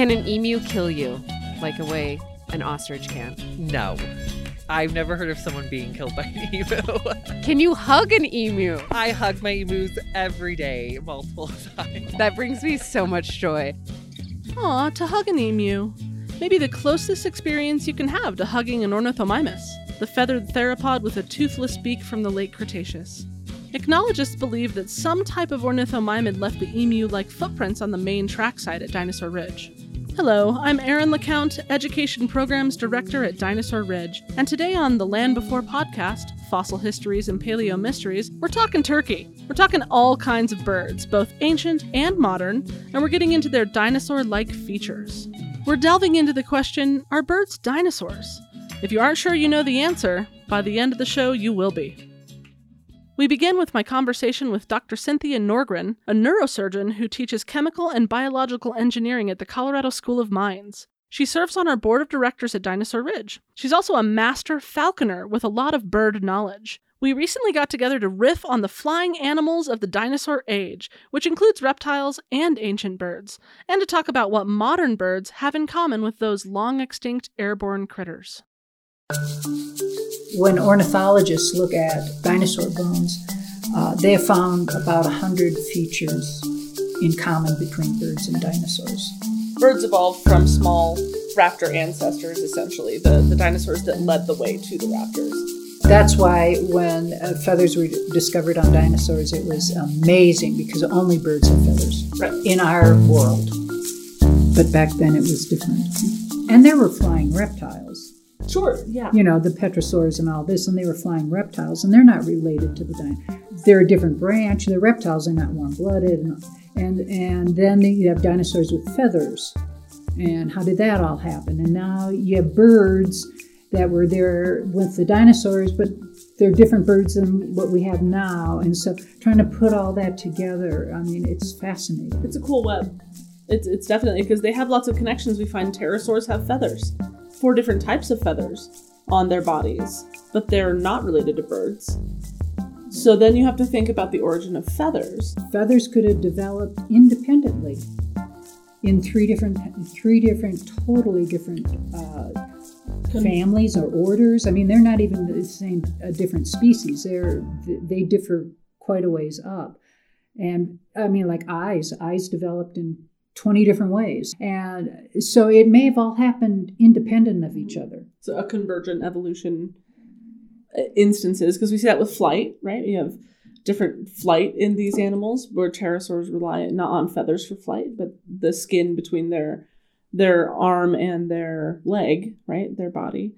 Can an emu kill you like a way an ostrich can? No. I've never heard of someone being killed by an emu. Can you hug an emu? I hug my emus every day, multiple times. That brings me so much joy. Aw, to hug an emu. Maybe the closest experience you can have to hugging an ornithomimus, the feathered theropod with a toothless beak from the late Cretaceous. Ichnologists believe that some type of ornithomimid left the emu like footprints on the main trackside at Dinosaur Ridge. Hello, I'm Erin LaCount, Education Programs Director at Dinosaur Ridge, and today on the Land Before podcast, Fossil Histories and Paleo Mysteries, we're talking turkey. We're talking all kinds of birds, both ancient and modern, and we're getting into their dinosaur like features. We're delving into the question Are birds dinosaurs? If you aren't sure you know the answer, by the end of the show you will be. We begin with my conversation with Dr. Cynthia Norrgran, a neurosurgeon who teaches chemical and biological engineering at the Colorado School of Mines. She serves on our board of directors at Dinosaur Ridge. She's also a master falconer with a lot of bird knowledge. We recently got together to riff on the flying animals of the dinosaur age, which includes reptiles and ancient birds, and to talk about what modern birds have in common with those long extinct airborne critters. When ornithologists look at dinosaur bones, uh, they have found about 100 features in common between birds and dinosaurs. Birds evolved from small raptor ancestors, essentially, the, the dinosaurs that led the way to the raptors. That's why when uh, feathers were discovered on dinosaurs, it was amazing because only birds have feathers Right. in our world. But back then it was different. And there were flying reptiles. Sure, yeah. you know, the pterosaurs and all this, and they were flying reptiles, and they're not related to the dinosaurs. They're a different branch. The reptiles are not warm-blooded, and and, and then you have dinosaurs with feathers. And how did that all happen? And now you have birds that were there with the dinosaurs, but they're different birds than what we have now. And so trying to put all that together, I mean, it's fascinating. It's a cool web. It's, it's definitely because they have lots of connections. We find pterosaurs have feathers, four different types of feathers on their bodies, but they're not related to birds. So then you have to think about the origin of feathers. feathers could have developed independently in three different three different totally different uh, families or orders i mean they're not even the same different species they're they differ quite a ways up and i mean like eyes eyes developed in 20 different ways and so it may have all happened independent of each other So a convergent evolution uh, instances because we see that with flight, right? You have different flight in these animals where pterosaurs rely not on feathers for flight, but the skin between their their arm and their leg, right? Their body.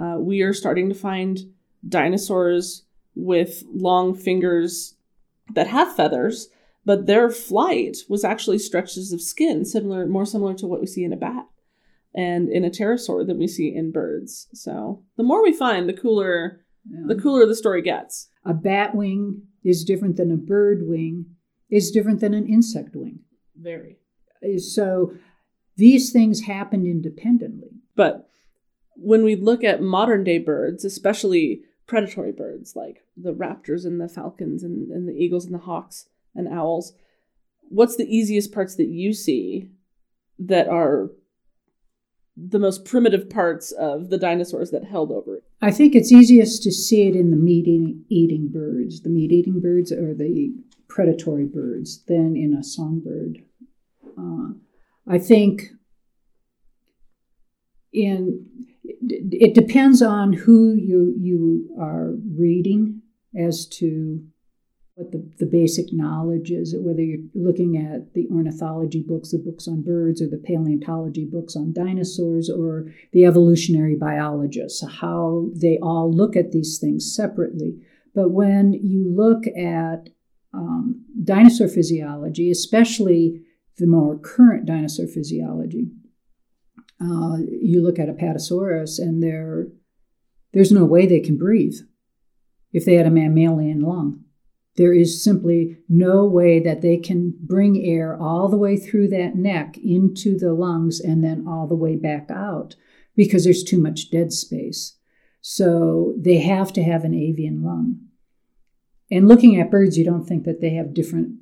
Uh, we are starting to find dinosaurs with long fingers that have feathers, but their flight was actually stretches of skin, similar, more similar to what we see in a bat and in a pterosaur than we see in birds. So the more we find, the cooler the cooler the story gets. a bat wing is different than a bird wing is different than an insect wing Very. So these things happened independently. But when we look at modern day birds, especially predatory birds like the raptors and the falcons and, and the eagles and the hawks and owls, what's the easiest parts that you see that are the most primitive parts of the dinosaurs that held over it? I think it's easiest to see it in the meat eating, birds. The meat eating birds are the predatory birds than in a songbird. Uh, I think in it depends on who you you are reading as to what the, the basic knowledge is, whether you're looking at the ornithology books, the books on birds, or the paleontology books on dinosaurs, or the evolutionary biologists, how they all look at these things separately. But when you look at um, dinosaur physiology, especially the more current dinosaur physiology, uh, you look at Apatosaurus and there's no way they can breathe if they had a mammalian lung. There is simply no way that they can bring air all the way through that neck into the lungs and then all the way back out because there's too much dead space. So they have to have an avian lung. And looking at birds, you don't think that they have different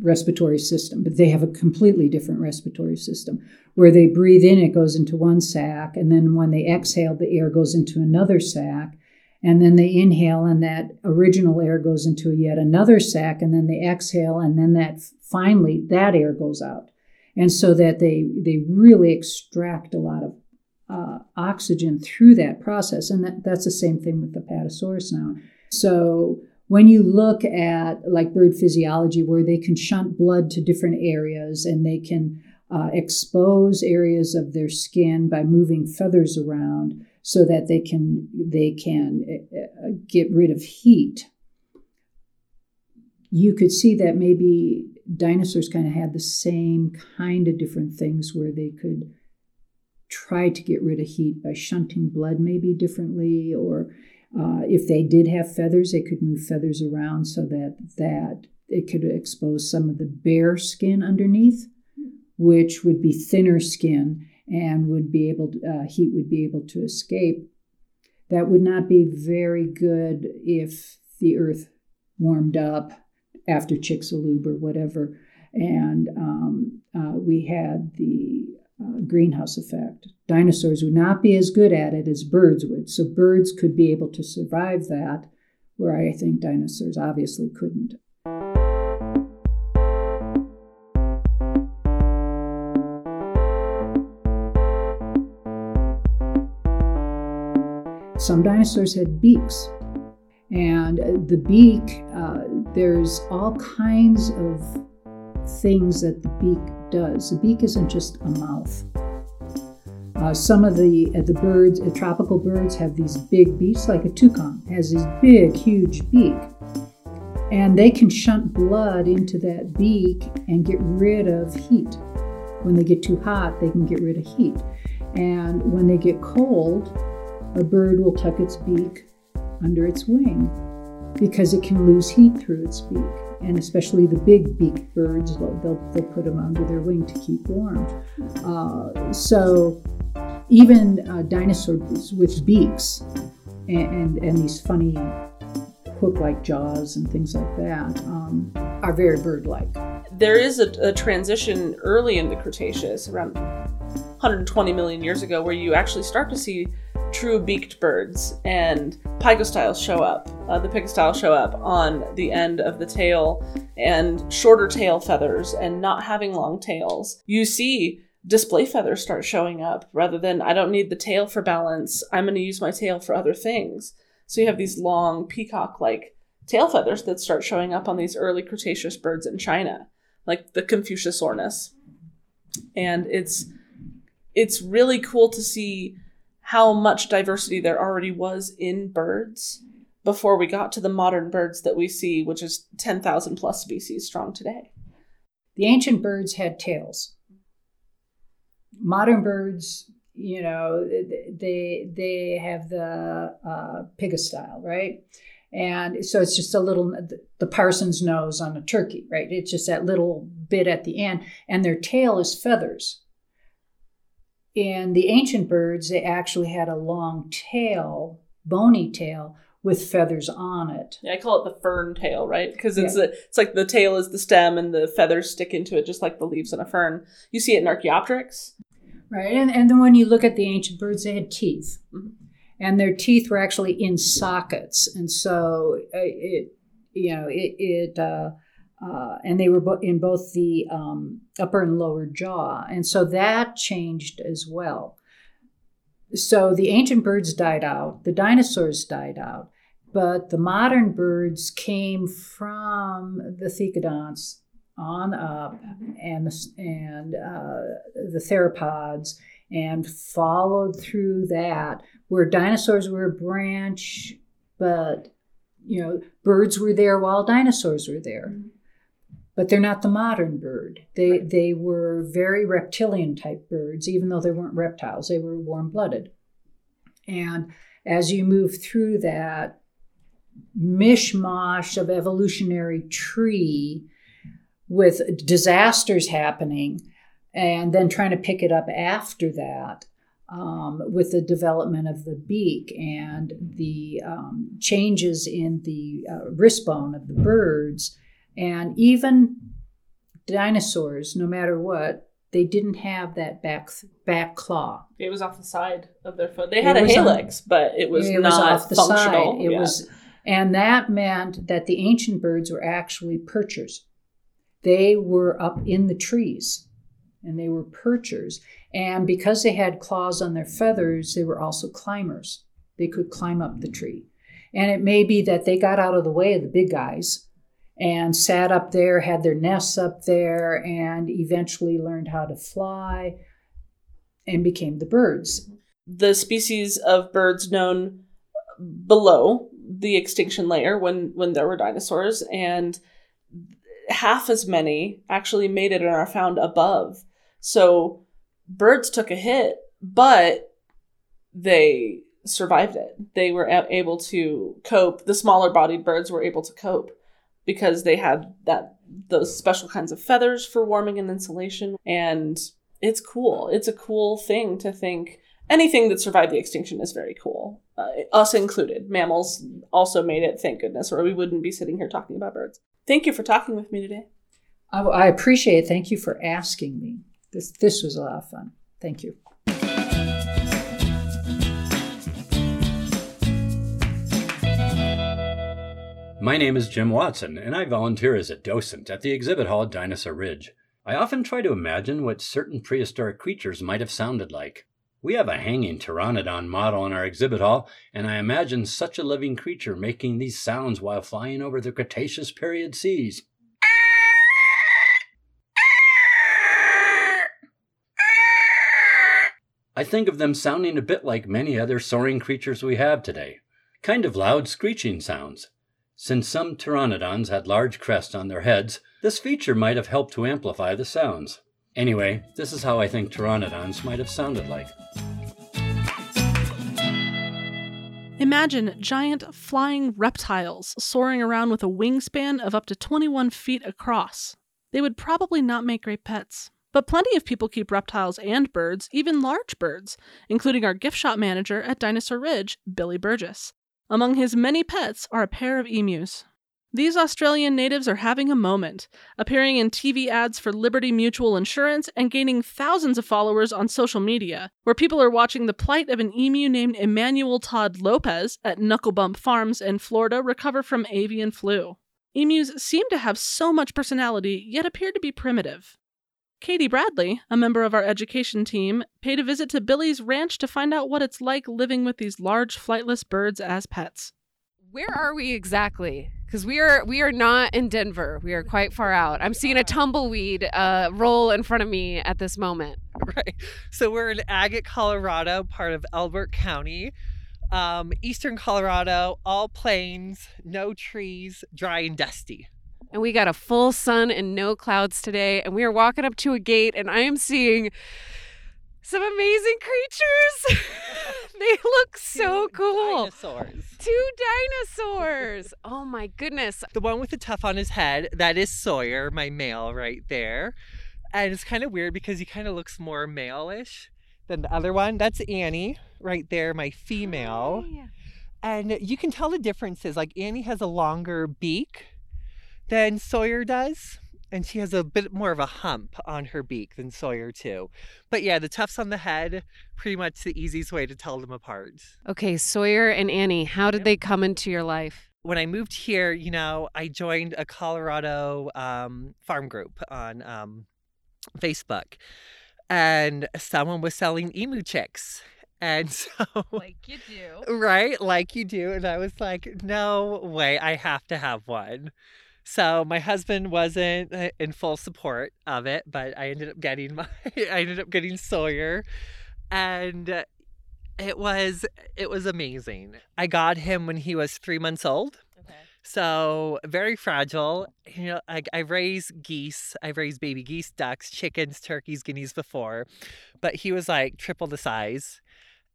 respiratory system, but they have a completely different respiratory system. Where they breathe in, it goes into one sac, and then when they exhale, the air goes into another sac, and then they inhale, and that original air goes into yet another sac, and then they exhale, and then that finally that air goes out, and so that they they really extract a lot of uh, oxygen through that process, and that, that's the same thing with the Apatosaurus now. So when you look at like bird physiology, where they can shunt blood to different areas and they can uh, expose areas of their skin by moving feathers around so that they can they can uh, get rid of heat. You could see that maybe dinosaurs kind of had the same kind of different things where they could try to get rid of heat by shunting blood maybe differently or uh, if they did have feathers, they could move feathers around so that that it could expose some of the bare skin underneath, which would be thinner skin and would be able to, uh, heat would be able to escape. That would not be very good if the earth warmed up after Chicxulub or whatever, and um, uh, we had the uh, greenhouse effect. Dinosaurs would not be as good at it as birds would. So birds could be able to survive that, where I think dinosaurs obviously couldn't. Some dinosaurs had beaks. And the beak, uh, there's all kinds of things that the beak does. The beak isn't just a mouth. Uh, some of the uh, the birds, uh, tropical birds, have these big beaks, like a toucan has this big, huge beak, and they can shunt blood into that beak and get rid of heat. When they get too hot, they can get rid of heat, and when they get cold, a bird will tuck its beak under its wing because it can lose heat through its beak and especially the big beaked birds, they'll, they'll put them under their wing to keep warm. Uh, so even uh, dinosaurs with beaks and, and, and these funny hook-like jaws and things like that um, are very bird-like. There is a, a transition early in the Cretaceous, around 120 million years ago, where you actually start to see true beaked birds, and pygostyles show up. Uh, the pygostyles show up on the end of the tail, and shorter tail feathers, and not having long tails. You see display feathers start showing up rather than I don't need the tail for balance. I'm going to use my tail for other things. So you have these long peacock like tail feathers that start showing up on these early Cretaceous birds in China, like the Confuciusornis. And it's it's really cool to see how much diversity there already was in birds before we got to the modern birds that we see, which is 10,000 plus species strong today. The ancient birds had tails. Modern birds, you know, they they have the uh, pygostyle, right? And so it's just a little the parson's nose on a turkey, right? It's just that little bit at the end, and their tail is feathers. In the ancient birds, they actually had a long tail, bony tail, with feathers on it. Yeah, I call it the fern tail, right? Because it's yeah. a, it's like the tail is the stem and the feathers stick into it, just like the leaves on a fern. You see it in Archaeopteryx. Right, and, and then when you look at the ancient birds, they had teeth. Mm-hmm. And their teeth were actually in sockets. And so uh, it, you know, it, it uh, uh, and they were bo- in both the um, upper and lower jaw. And so that changed as well. So the ancient birds died out, the dinosaurs died out, but the modern birds came from the thecodonts on up and, and uh, the theropods and followed through that where dinosaurs were a branch, but you know, birds were there while dinosaurs were there. Mm-hmm but they're not the modern bird. They right. they were very reptilian type birds, even though they weren't reptiles. They were warm blooded. And as you move through that mishmash of evolutionary tree with disasters happening, and then trying to pick it up after that. Um, with the development of the beak and the um, changes in the uh, wrist bone of the birds, and even dinosaurs, no matter what, they didn't have that back back claw. It was off the side of their foot. They had It a was on- but it was it not was off the functional. side. It Yeah. was, and that meant that the ancient birds were actually perchers. They were up in the trees, and they were perchers. And because they had claws on their feathers, they were also climbers. They could climb up the tree. And it may be that they got out of the way of the big guys and sat up there, had their nests up there, and eventually learned how to fly and became the birds. the species of birds known below the extinction layer when when there were dinosaurs and half as many actually made it and are found above. So birds took a hit but they survived it. They were able to cope. The smaller bodied birds were able to cope because they had that those special kinds of feathers for warming and insulation and it's cool it's a cool thing to think anything that survived the extinction is very cool uh, us included mammals also made it thank goodness or we wouldn't be sitting here talking about birds thank you for talking with me today I, I appreciate it. Thank you for asking me. This this was a lot of fun. Thank you. My name is Jim Watson, and I volunteer as a docent at the exhibit hall at Dinosaur Ridge. I often try to imagine what certain prehistoric creatures might have sounded like. We have a hanging pteranodon model in our exhibit hall, and I imagine such a living creature making these sounds while flying over the Cretaceous period seas. I think of them sounding a bit like many other soaring creatures we have today, kind of loud screeching sounds. Since some pteranodons had large crests on their heads, this feature might have helped to amplify the sounds. Anyway, this is how I think pteranodons might have sounded like. Imagine giant flying reptiles soaring around with a wingspan of up to 21 feet across. They would probably not make great pets. But plenty of people keep reptiles and birds, even large birds, including our gift shop manager at Dinosaur Ridge, Billy Burgess. Among his many pets are a pair of emus. These Australian natives are having a moment, appearing in TV ads for Liberty Mutual Insurance and gaining thousands of followers on social media, where people are watching the plight of an emu named Emmanuel Todd Lopez at Knucklebump Farms in Florida recover from avian flu. Emus seem to have so much personality, yet appear to be primitive. Katie Bradley, a member of our education team, paid a visit to Billy's ranch to find out what it's like living with these large flightless birds as pets. Where are we exactly? Because we are we are not in Denver. We are quite far out. I'm seeing a tumbleweed uh, roll in front of me at this moment. Right. So we're in Agate, Colorado, part of Elbert County. Um, Eastern Colorado, all plains, no trees, dry and dusty. And we got a full sun and no clouds today. And we are walking up to a gate, and I am seeing some amazing creatures. they look so Two cool. Dinosaurs. Two dinosaurs. Oh my goodness. The one with the tuft on his head, that is Sawyer, my male right there. And it's kind of weird because he kind of looks more male-ish than the other one. That's Annie right there, my female. Hi. And you can tell the differences. Like Annie has a longer beak than Sawyer does. And she has a bit more of a hump on her beak than Sawyer too. But yeah, the tufts on the head, pretty much the easiest way to tell them apart. Okay, Sawyer and Annie, how did they come into your life? when I moved here, you know, I joined a Colorado um, farm group on um, Facebook, and someone was selling emu chicks. And so, Like you do. right, like you do. And I was like, no way, I have to have one. So my husband wasn't uh, in full support of it, but I ended up getting my, I ended up getting Sawyer, and uh, it was it was amazing. I got him when he was three months old. Okay. So very fragile. You know, I, I raised geese. I've raised baby geese, ducks, chickens, turkeys, guineas before, but he was like triple the size.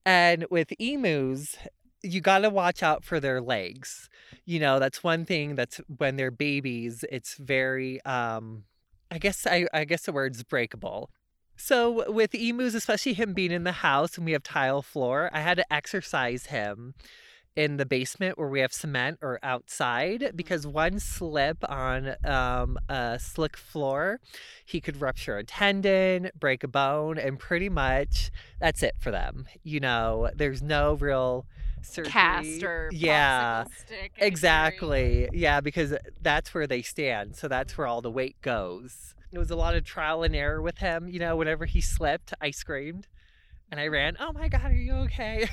And with emus, you got to watch out for their legs. You know, that's one thing that's when they're babies, it's very um I guess I, I guess the word's breakable. So with emus, especially him being in the house and we have tile floor, I had to exercise him in the basement where we have cement or outside because one slip on um, a slick floor, he could rupture a tendon, break a bone, and pretty much that's it for them. You know, there's no real surgery. Cast or yeah. stick injury. Exactly. Yeah, because that's where they stand. So that's where all the weight goes. It was a lot of trial and error with him. You know, whenever he slipped, I screamed and I ran, Oh my God, are you okay?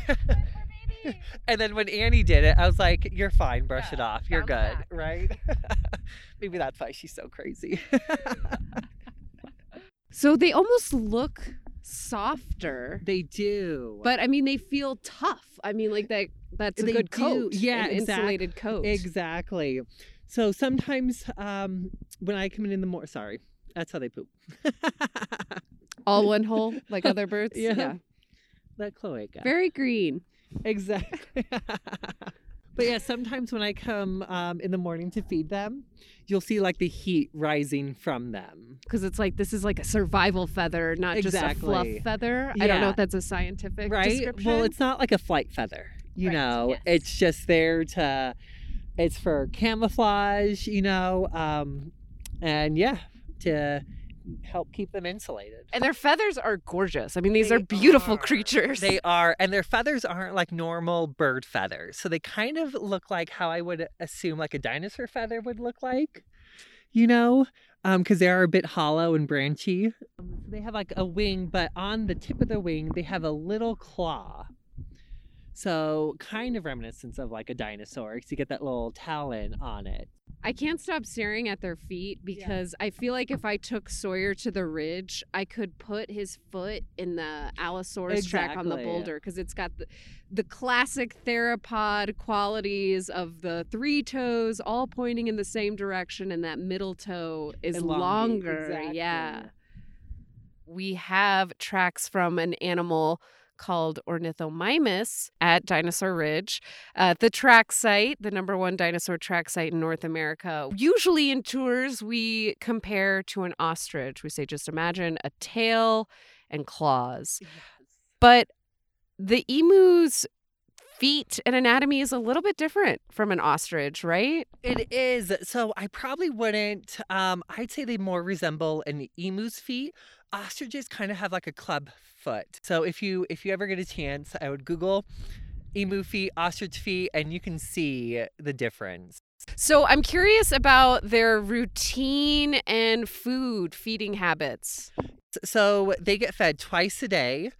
and then when Annie did it, I was like, You're fine, brush it off. You're good. back. Right? Maybe that's why she's so crazy. So they almost look softer. they do. But I mean, they feel tough. I mean, like that. That's a They good do. coat. Yeah, insulated coat. Exactly. So sometimes um, when I come in in the morning, sorry, that's how they poop. All one hole, like other birds. Yeah. That cloaca. Very green. Exactly. but yeah, sometimes when I come um, in the morning to feed them, you'll see like the heat rising from them. Because it's like this is like a survival feather, not just a fluff Exactly. feather. I don't know if that's a scientific right? description. Well, it's not like a flight feather, you Right, know. yes. It's just there to it's for camouflage, you know, um and yeah, to help keep them insulated. and their feathers are gorgeous. I mean, these They are beautiful are. creatures. They are, and their feathers aren't like normal bird feathers. So they kind of look like how I would assume like a dinosaur feather would look like, you know, because they are a bit hollow and branchy. Um, They have like a wing, but on the tip of the wing, they have a little claw. So kind of reminiscent of like a dinosaur, because you get that little talon on it. I can't stop staring at their feet because I feel like if I took Sawyer to the ridge, I could put his foot in the Allosaurus track on the boulder because it's got the, the classic theropod qualities of the three toes all pointing in the same direction, and that middle toe is Elongate, longer. Yeah. We have tracks from an animal called Ornithomimus at Dinosaur Ridge. Uh, the track site, the number one dinosaur track site in North America. Usually in tours, we compare to an ostrich. We say, just imagine a tail and claws. But the emu's feet and anatomy is a little bit different from an ostrich, right? It is. So I probably wouldn't. Um, I'd say they more resemble an emu's feet. Ostriches kind of have like a club foot. So if you if you ever get a chance, I would Google emu feet, ostrich feet, and you can see the difference. So I'm curious about their routine and food feeding habits. So they get fed twice a day.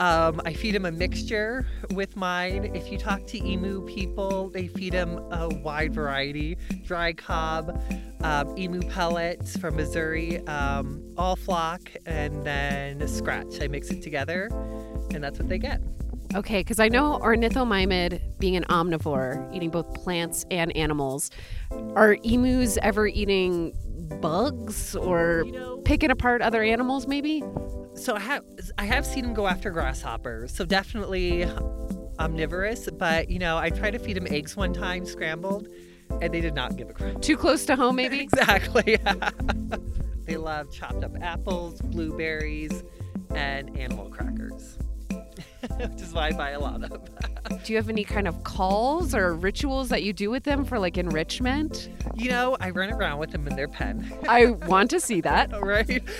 Um, I feed them a mixture with mine. If you talk to emu people, they feed them a wide variety dry cob, um, emu pellets from Missouri, um, all flock, and then scratch. I mix it together, and that's what they get. Okay, because I know ornithomimid being an omnivore, eating both plants and animals. Are emus ever eating bugs or picking apart other animals, maybe? so I have I have seen him go after grasshoppers. So definitely omnivorous. But you know, I tried to feed him eggs one time, scrambled, and they did not give a crap. Too close to home, maybe? Exactly. they love chopped up apples, blueberries, and animal crackers, which is why I buy a lot of. Do you have any kind of calls or rituals that you do with them for like enrichment? you know, I run around with them in their pen. I want to see that. right?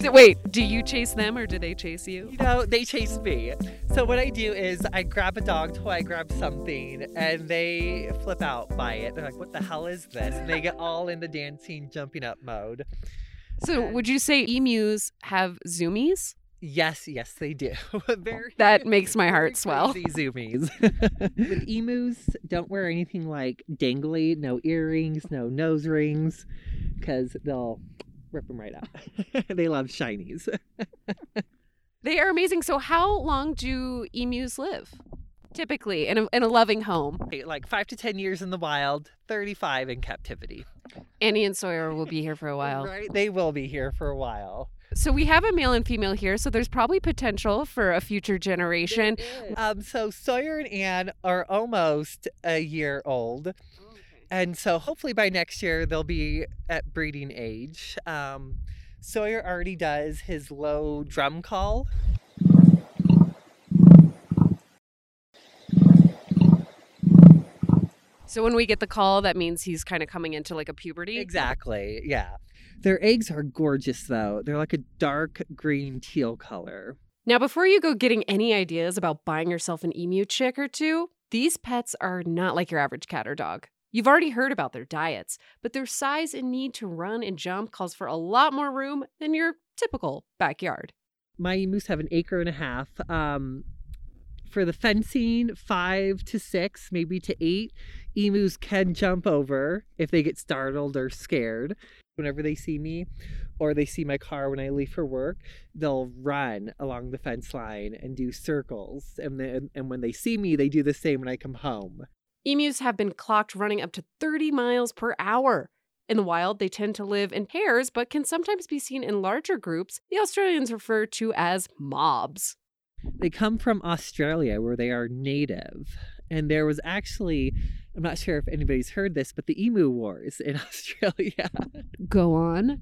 So Wait, do you chase them or do they chase you? you know, they chase me. So what I do is I grab a dog toy, I grab something, and they flip out by it. They're like, "What the hell is this?" And they get all in the dancing, jumping up mode. So, would you say emus have zoomies? Yes, yes, they do. Very That makes my heart swell. crazy zoomies. With emus, don't wear anything like dangly, no earrings, no nose rings, because they'll rip them right out. they love shinies. They are amazing. So, how long do emus live? Typically, in a, in a loving home. like five to ten years in the wild, thirty-five in captivity. Annie and Sawyer will be here for a while. Right? They will be here for a while. So, we have a male and female here. So, there's probably potential for a future generation. Um, so Sawyer and Anne are almost a year old. And so hopefully by next year they'll be at breeding age. Um, Sawyer already does his low drum call. So when we get the call, that means he's kind of coming into like a puberty. Exactly. Yeah. Their eggs are gorgeous, though. They're like a dark green teal color. Now, before you go getting any ideas about buying yourself an emu chick or two, these pets are not like your average cat or dog. You've already heard about their diets, but their size and need to run and jump calls for a lot more room than your typical backyard. My emus have an acre and a half. Um, for the fencing, five to six, maybe to eight, emus can jump over if they get startled or scared. Whenever they see me or they see my car when I leave for work, they'll run along the fence line and do circles. And then, and when they see me, they do the same when I come home. Emus have been clocked running up to 30 miles per hour. In the wild, they tend to live in pairs, but can sometimes be seen in larger groups the Australians refer to as mobs. They come from Australia, where they are native. And there was actually, I'm not sure if anybody's heard this, but the Emu Wars in Australia. Go on.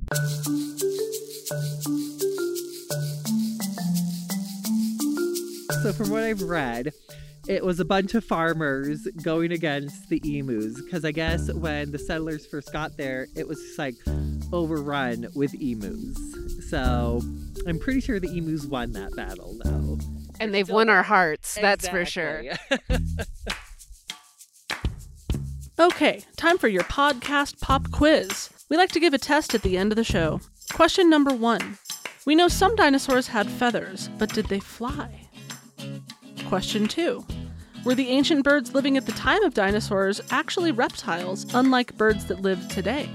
So, from what I've read, it was a bunch of farmers going against the emus because I guess when the settlers first got there, it was just like overrun with emus. So I'm pretty sure the emus won that battle though. And they've won our hearts, that's for sure. Okay, time for your podcast pop quiz. We like to give a test at the end of the show. Question number one We know some dinosaurs had feathers, but did they fly? Question two Were the ancient birds living at the time of dinosaurs actually reptiles, unlike birds that live today?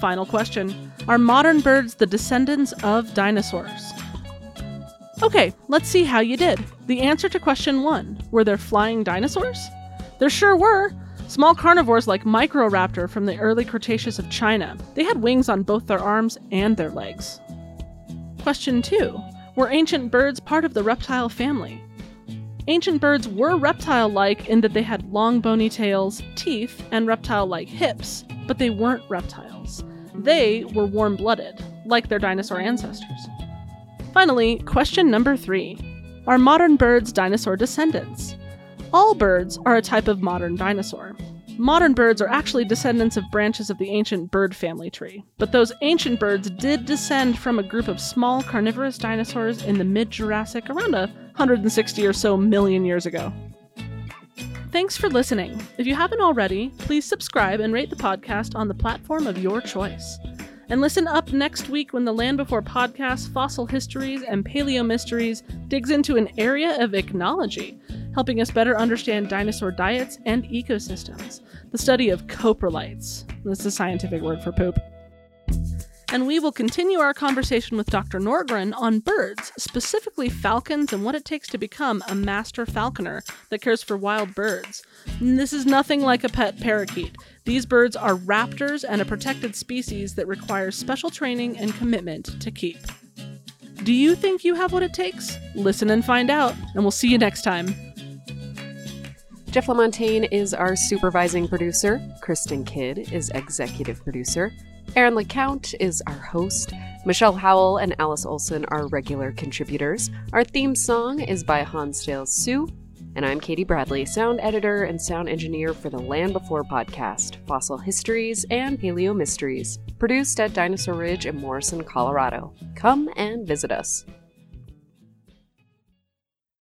Final question Are modern birds the descendants of dinosaurs? Okay, let's see how you did. The answer to question one Were there flying dinosaurs? There sure were. Small carnivores like Microraptor from the early Cretaceous of China. They had wings on both their arms and their legs. Question 2. Were ancient birds part of the reptile family? Ancient birds were reptile like in that they had long bony tails, teeth, and reptile like hips, but they weren't reptiles. They were warm blooded, like their dinosaur ancestors. Finally, question number 3. Are modern birds dinosaur descendants? All birds are a type of modern dinosaur. Modern birds are actually descendants of branches of the ancient bird family tree, but those ancient birds did descend from a group of small carnivorous dinosaurs in the mid Jurassic around a 160 or so million years ago. Thanks for listening. If you haven't already, please subscribe and rate the podcast on the platform of your choice. And listen up next week when the Land Before podcast, Fossil Histories, and Paleo Mysteries digs into an area of ichnology, helping us better understand dinosaur diets and ecosystems. The study of coprolites. That's a scientific word for poop. And we will continue our conversation with Dr. Norrgran on birds, specifically falcons and what it takes to become a master falconer that cares for wild birds. This is nothing like a pet parakeet. These birds are raptors and a protected species that requires special training and commitment to keep. Do you think you have what it takes? Listen and find out, and we'll see you next time. Jeff LaMontagne is our supervising producer. Kristen Kidd is executive producer. Erin LaCount is our host. Michelle Howell and Alice Olson are regular contributors. Our theme song is by Hansdale Sue. And I'm Katie Bradley, sound editor and sound engineer for the Land Before podcast, Fossil Histories and Paleo Mysteries, produced at Dinosaur Ridge in Morrison, Colorado. Come and visit us.